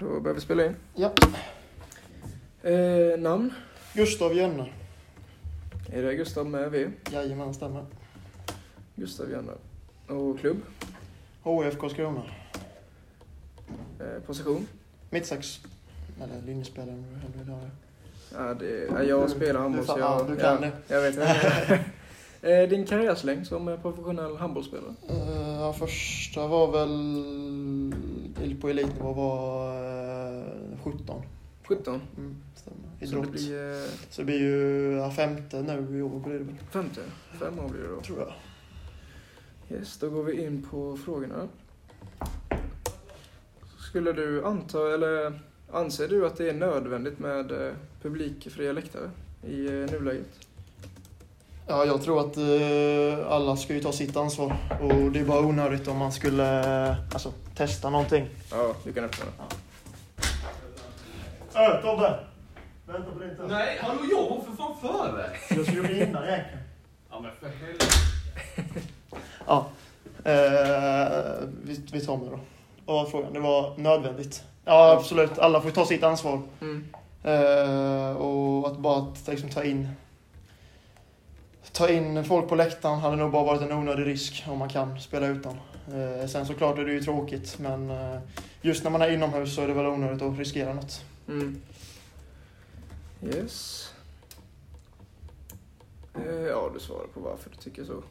Då börjar vi spela in. Ja. Eh, namn? Gustav Jönne. Är det Gustav med V? Jajamän, stämmer. Gustav Janne. Och klubb? HF Karlskrona. Eh, position? Mittsex. Eller linjespelare om du hellre vill ha det. Ja, det, ja, jag spelar handboll så jag, ja, du kan ja, det. jag vet det. eh, din karriärslängd som professionell handbollsspelare? Uh, ja, första var väl på elitnivå var uh, 17. 17. Mm, stämmer. Så det blir eh, Så det blir ju ja, femte nu i år blir det väl. femte. Fem år blir det då. Tror jag. Yes, då går vi in på frågorna. Skulle du anta, eller anser du att det är nödvändigt med eh, publikfria läktare i eh, nuläget? Ja, jag tror att eh, alla ska ju ta sitt ansvar. Och det är bara onödigt om man skulle eh, alltså, testa någonting. Ja, du kan öppna den. Äh, Tobbe! Vänta på din tur. Nej, hallå jag var för fan före! Jag skulle bli innan egentligen. Ja men för helvete. Ja. Eh, vi, vi tar med då. Vad var frågan? Det var nödvändigt. Ja, absolut. Alla får ta sitt ansvar. Mm. Eh, och att bara att, liksom, ta in ta in folk på läktaren hade nog bara varit en onödig risk om man kan spela utan. Eh, sen såklart är det ju tråkigt men eh, just när man är inomhus så är det väl onödigt att riskera något. Mm. Yes. Eh, ja, du svarar på varför du tycker så.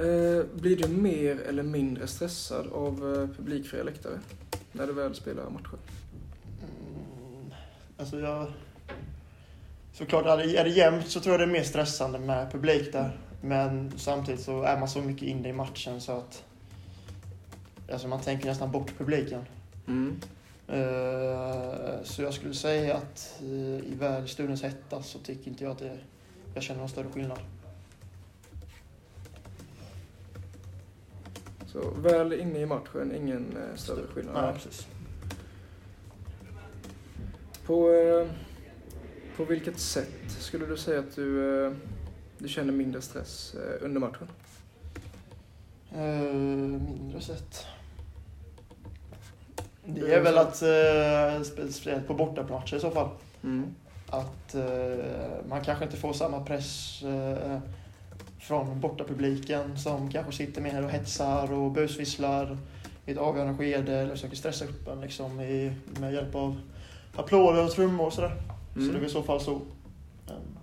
Eh, blir du mer eller mindre stressad av publikfria läktare när du väl spelar matcher? Mm, alltså jag... Såklart, är det, är det jämnt så tror jag det är mer stressande med publik där. Men samtidigt så är man så mycket inne i matchen så att... Alltså man tänker nästan bort publiken. Mm. Eh, Så jag skulle säga att eh, i väl stundens hetta så tycker inte jag att det, jag känner någon större skillnad. Så väl inne i matchen, ingen eh, större skillnad. Nej, precis. På, eh, på vilket sätt skulle du säga att du, eh, du känner mindre stress eh, under matchen? Eh, mindre sett. Det är väl att, spe- speciellt på bortamatcher i så fall, Mm. att man kanske inte får samma press från bortapubliken som kanske sitter med och hetsar och busvisslar i ett avgörande skede eller försöker stressa upp en liksom i, med hjälp av applåder och trummor och sådär. Så det är i så fall så. Um,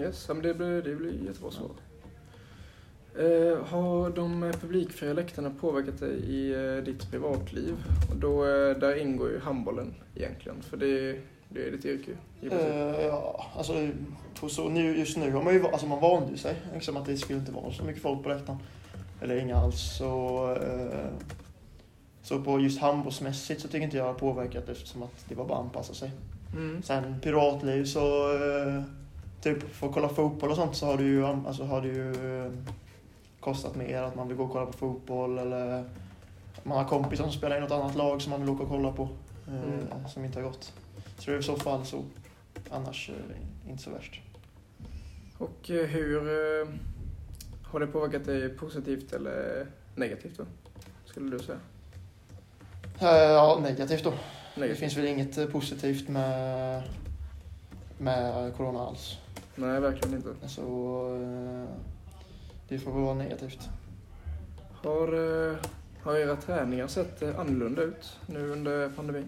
Yes, ja, men det blir, det blir jättebra svar. Eh, har de publikfria läktarna påverkat dig i eh, ditt privatliv? Och då, eh, där ingår ju handbollen egentligen, för det, det är ditt yrke. Eh, ja, alltså, så, nu, just nu har man ju, alltså man vande sig liksom att det skulle inte vara så mycket folk på läktaren. Eller inga alls. Så, eh, så på just handbollsmässigt så tycker inte jag det har påverkat eftersom att det var bara att anpassa sig. Mm. Sen privatliv så, eh, typ för att kolla fotboll och sånt så har det ju, alltså, har det ju eh, kostat mer att man vill gå och kolla på fotboll eller man har kompisar som spelar i något annat lag som man vill åka och kolla på. eh, Mm. Som inte har gått. Så det är i så fall så. Annars inte så värst. Och hur har det påverkat dig positivt eller negativt då? Skulle du säga? Ja, negativt då. Det Negativt? finns väl inget eh, positivt med, med corona alls. Nej, verkligen inte. Så eh, det får väl vara negativt. Har, eh, har era träningar sett eh, annorlunda ut nu under pandemin?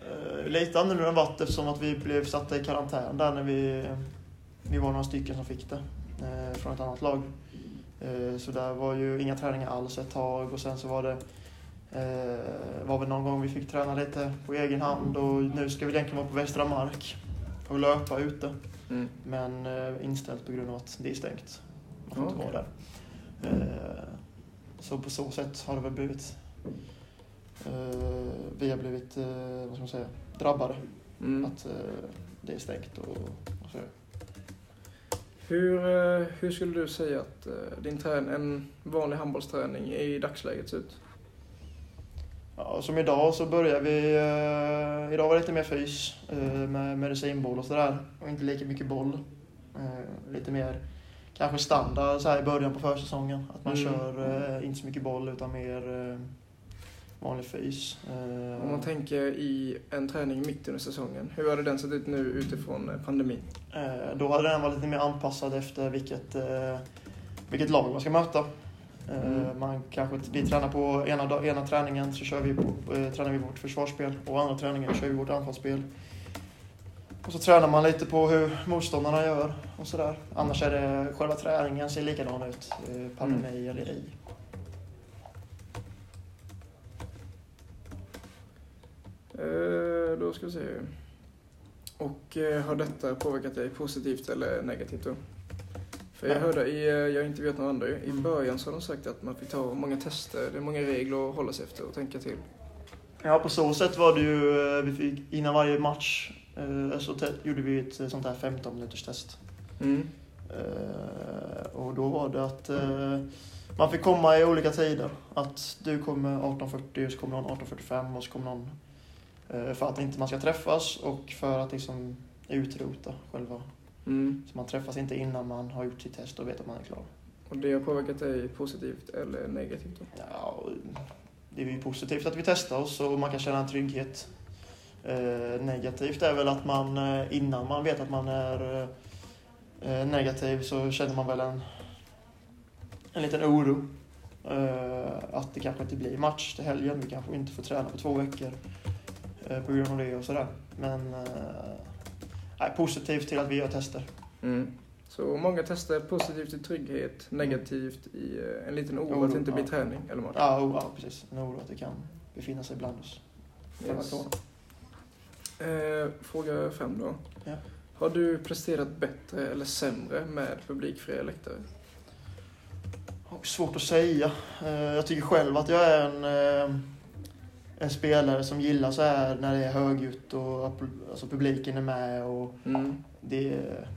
Eh, Lite annorlunda varit eftersom att vi blev satta i karantän där när vi, vi var några stycken som fick det eh, från ett annat lag. Eh, så där var ju inga träningar alls ett tag och sen så var det eh, var väl någon gång vi fick träna lite på egen hand och nu ska vi egentligen vara på Västra Mark och löpa ute. Mm. Men eh, inställt på grund av att det är stängt. Man får inte Okej. vara där. Eh, så på så sätt har det väl blivit eh, vi har blivit eh, vad ska man säga, drabbade. Mm. Att eh, det är stängt och, och så. Hur, eh, hur skulle du säga att din trän en vanlig handbollsträning i dagsläget ser ut? Ja, som idag så börjar vi, eh, idag var det lite mer fys eh, med medicinboll och sådär. Och inte lika mycket boll. Eh, lite mer kanske standard så här i början på försäsongen. Att man Mm. kör eh, inte så mycket boll utan mer eh, vanlig fys. Eh, Om man tänker i en träning mitt under säsongen, hur hade den sett ut nu utifrån eh, pandemin? Eh, Då hade den varit lite mer anpassad efter vilket, vilket lag man ska möta. Eh, Mm. Man kanske, vi tränar på ena, ena träningen så kör vi på, eh, tränar vi vårt försvarsspel och andra träningen kör vi vårt anfallsspel. Och så tränar man lite på hur motståndarna gör och sådär. Annars är det själva träningen ser likadan ut, eh, pandemi eller ej. Eh, då ska vi se. Och eh, har detta påverkat dig positivt eller negativt då? Jag hörde i, eh, jag har intervjuat några andra i början så har de sagt att man fick ta många tester, det är många regler att hålla sig efter och tänka till. Ja, på så sätt var det ju, eh, vi fick, innan varje match eh, så gjorde vi ett sånt här 15 minuters test. Mm. Och då var det att man fick komma i olika tider. Att du kommer 18.40 och så kommer någon 18.45 och så kommer någon för att inte man ska träffas och för att liksom utrota själva. Mm. Så man träffas inte innan man har gjort sitt test och vet att man är klar. Och det har påverkat dig positivt eller negativt då? Ja, det är ju positivt att vi testar oss och man kan känna en trygghet. Eh, negativt är väl att man eh, innan man vet att man är eh, negativ så känner man väl en, en liten oro. Eh, att det kanske inte blir match till helgen. Vi kanske inte får träna på två veckor eh, på grund av det och sådär. Men eh, nej, positivt till att vi gör tester. Mm. Så många tester positivt i trygghet, negativt i eh, en liten oro Oro, att det inte blir ja. träning eller. Ja, oh, ja precis. En oro att det kan befinna sig bland oss. Yes. Eh, fråga fem då. Ja. Har du presterat bättre eller sämre med publikfria läktare? Svårt att säga. Eh, Jag tycker själv att jag är en, eh, en spelare som gillar så här när det är högljutt och alltså publiken är med och Mm. det är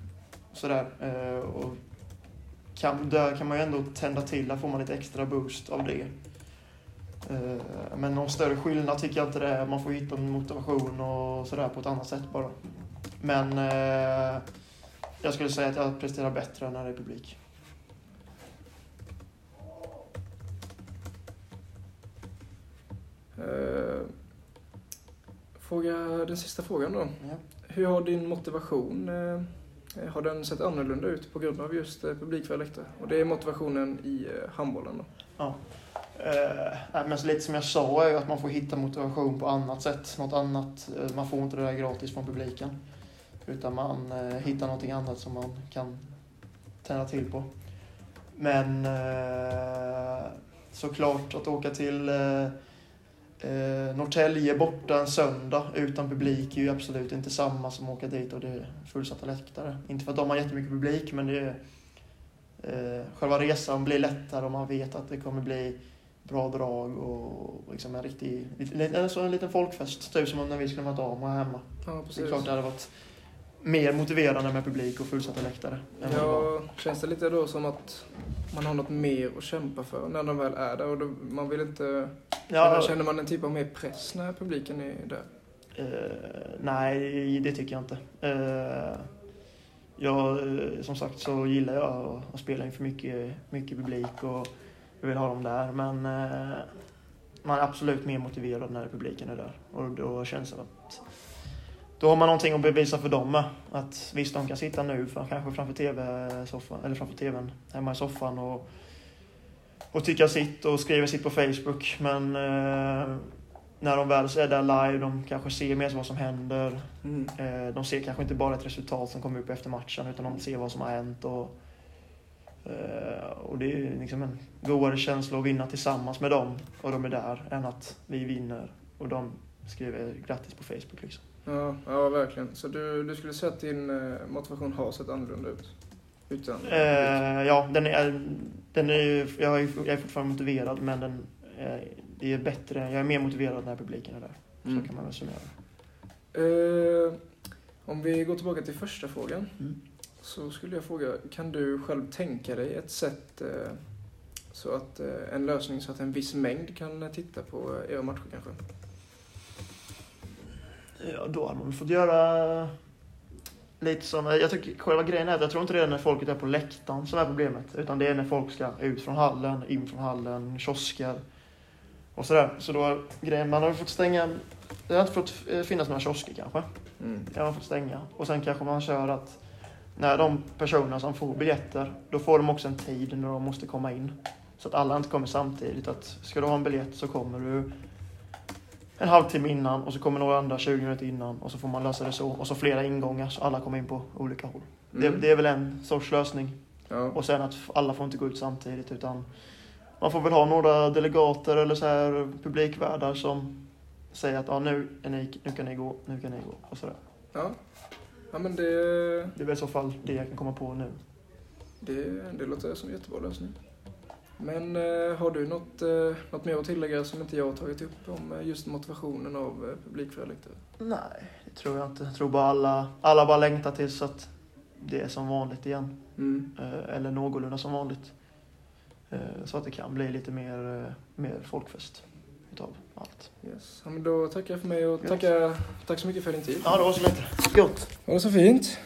sådär. Eh, Och kan, där kan man ju ändå tända till, där får man lite extra boost av det. Eh, Men någon större skillnad tycker jag inte det är. Man får hitta en motivation och sådär på ett annat sätt bara. Men eh, jag skulle säga att jag presterar bättre när det är publik. Fråga, den sista frågan då. Ja. Hur har din motivation, eh, har den sett annorlunda ut på grund av just eh, publikfria läktare? Och det är motivationen i eh, handbollen då. Eh, nej, men så lite som jag sa är ju att man får hitta motivation på annat sätt. Något annat. eh, Man får inte det där gratis från publiken. Utan man eh, hittar någonting annat som man kan tända till på. Men eh, såklart att åka till eh, eh, Norrtälje borta en söndag utan publik är ju absolut inte samma som att åka dit och det är fullsatta läktare. Inte för att de har jättemycket publik men det är eh, själva resan blir lättare om man vet att det kommer bli bra drag och liksom en riktig, lite- alltså en liten folkfest. Typ som när vi skulle Amo här hemma. Ja, Det är precis. klart det hade varit mer motiverande med publik och fullsatta läktare. vad det. Ja, känns det lite då som att man har något mer att kämpa för när de väl är där och då, man vill inte... Ja, Känner man en typ av mer press när publiken är där? Eh, nej, det tycker jag inte. Eh, jag, eh, som sagt så gillar jag att, att spela inför mycket, mycket publik och jag vill ha dem där. Men eh, man är absolut mer motiverad när publiken är där. Och då känns det att då har man någonting att bevisa för dem med. Att visst, de kan sitta nu för, kanske framför TV-soffan, eller framför TVn hemma i soffan och, och tycka sitt och skriva sitt på Facebook. Men eh, när de väl är där live, de kanske ser mer vad som händer. Mm. Eh, De ser kanske inte bara ett resultat som kommer upp efter matchen utan de ser vad som har hänt. Och, eh, och det är liksom en godare känsla att vinna tillsammans med dem och de är där än att vi vinner och de skriver grattis på Facebook. Liksom. Ja, ja, verkligen. Så du, du skulle säga att din eh, motivation har sett annorlunda ut? Utan Eh, ja, den är, den är ju, jag, är, är fortfarande motiverad men den, eh, det är bättre, jag är mer motiverad när publiken är där. Mm. Så kan man väl summera. Eh, om vi går tillbaka till första frågan. Mm. Så skulle jag fråga, kan du själv tänka dig ett sätt eh, så att eh, en lösning så att en viss mängd kan titta på era matcher kanske? Ja, då hade man fått göra lite som... Jag tycker själva grejen är att jag tror inte det är när folket är på läktaren som är problemet. Utan det är när folk ska ut från hallen, in från hallen, kiosker. Och sådär. Så då grejen, man har fått stänga, det har inte fått eh, finnas några kiosker kanske. Mm. Det har man fått stänga. Och sen kanske man kör att när de personerna som får biljetter, då får de också en tid när de måste komma in. Så att alla inte kommer samtidigt. Att ska du ha en biljett så kommer du en halvtimme innan och så kommer några andra 20 minuter innan och så får man lösa det så. Och så flera ingångar så alla kommer in på olika håll. Mm. Det, det är väl en sorts lösning. Ja. Och sen att alla får inte gå ut samtidigt utan man får väl ha några delegater eller så här publikvärdar som säger att ja, nu, är ni, nu kan ni gå, nu kan ni gå och sådär. Ja. ja, men det, Det är väl i så fall det jag kan komma på nu. det, det låter som en jättebra lösning. Men eh, har du något, eh, något mer att tillägga som inte jag har tagit upp om eh, just motivationen av publikfria läktare? Nej, det tror jag inte. Jag tror bara alla, alla bara längtar tills att det är som vanligt igen. Mm. Eller någorlunda som vanligt. Så att det kan bli lite mer, mer folkfest utav allt. Yes. Ja, men då tackar jag för mig och tackar, tack så mycket för din tid. Ja, det var så lite. Gott. Ha det så fint.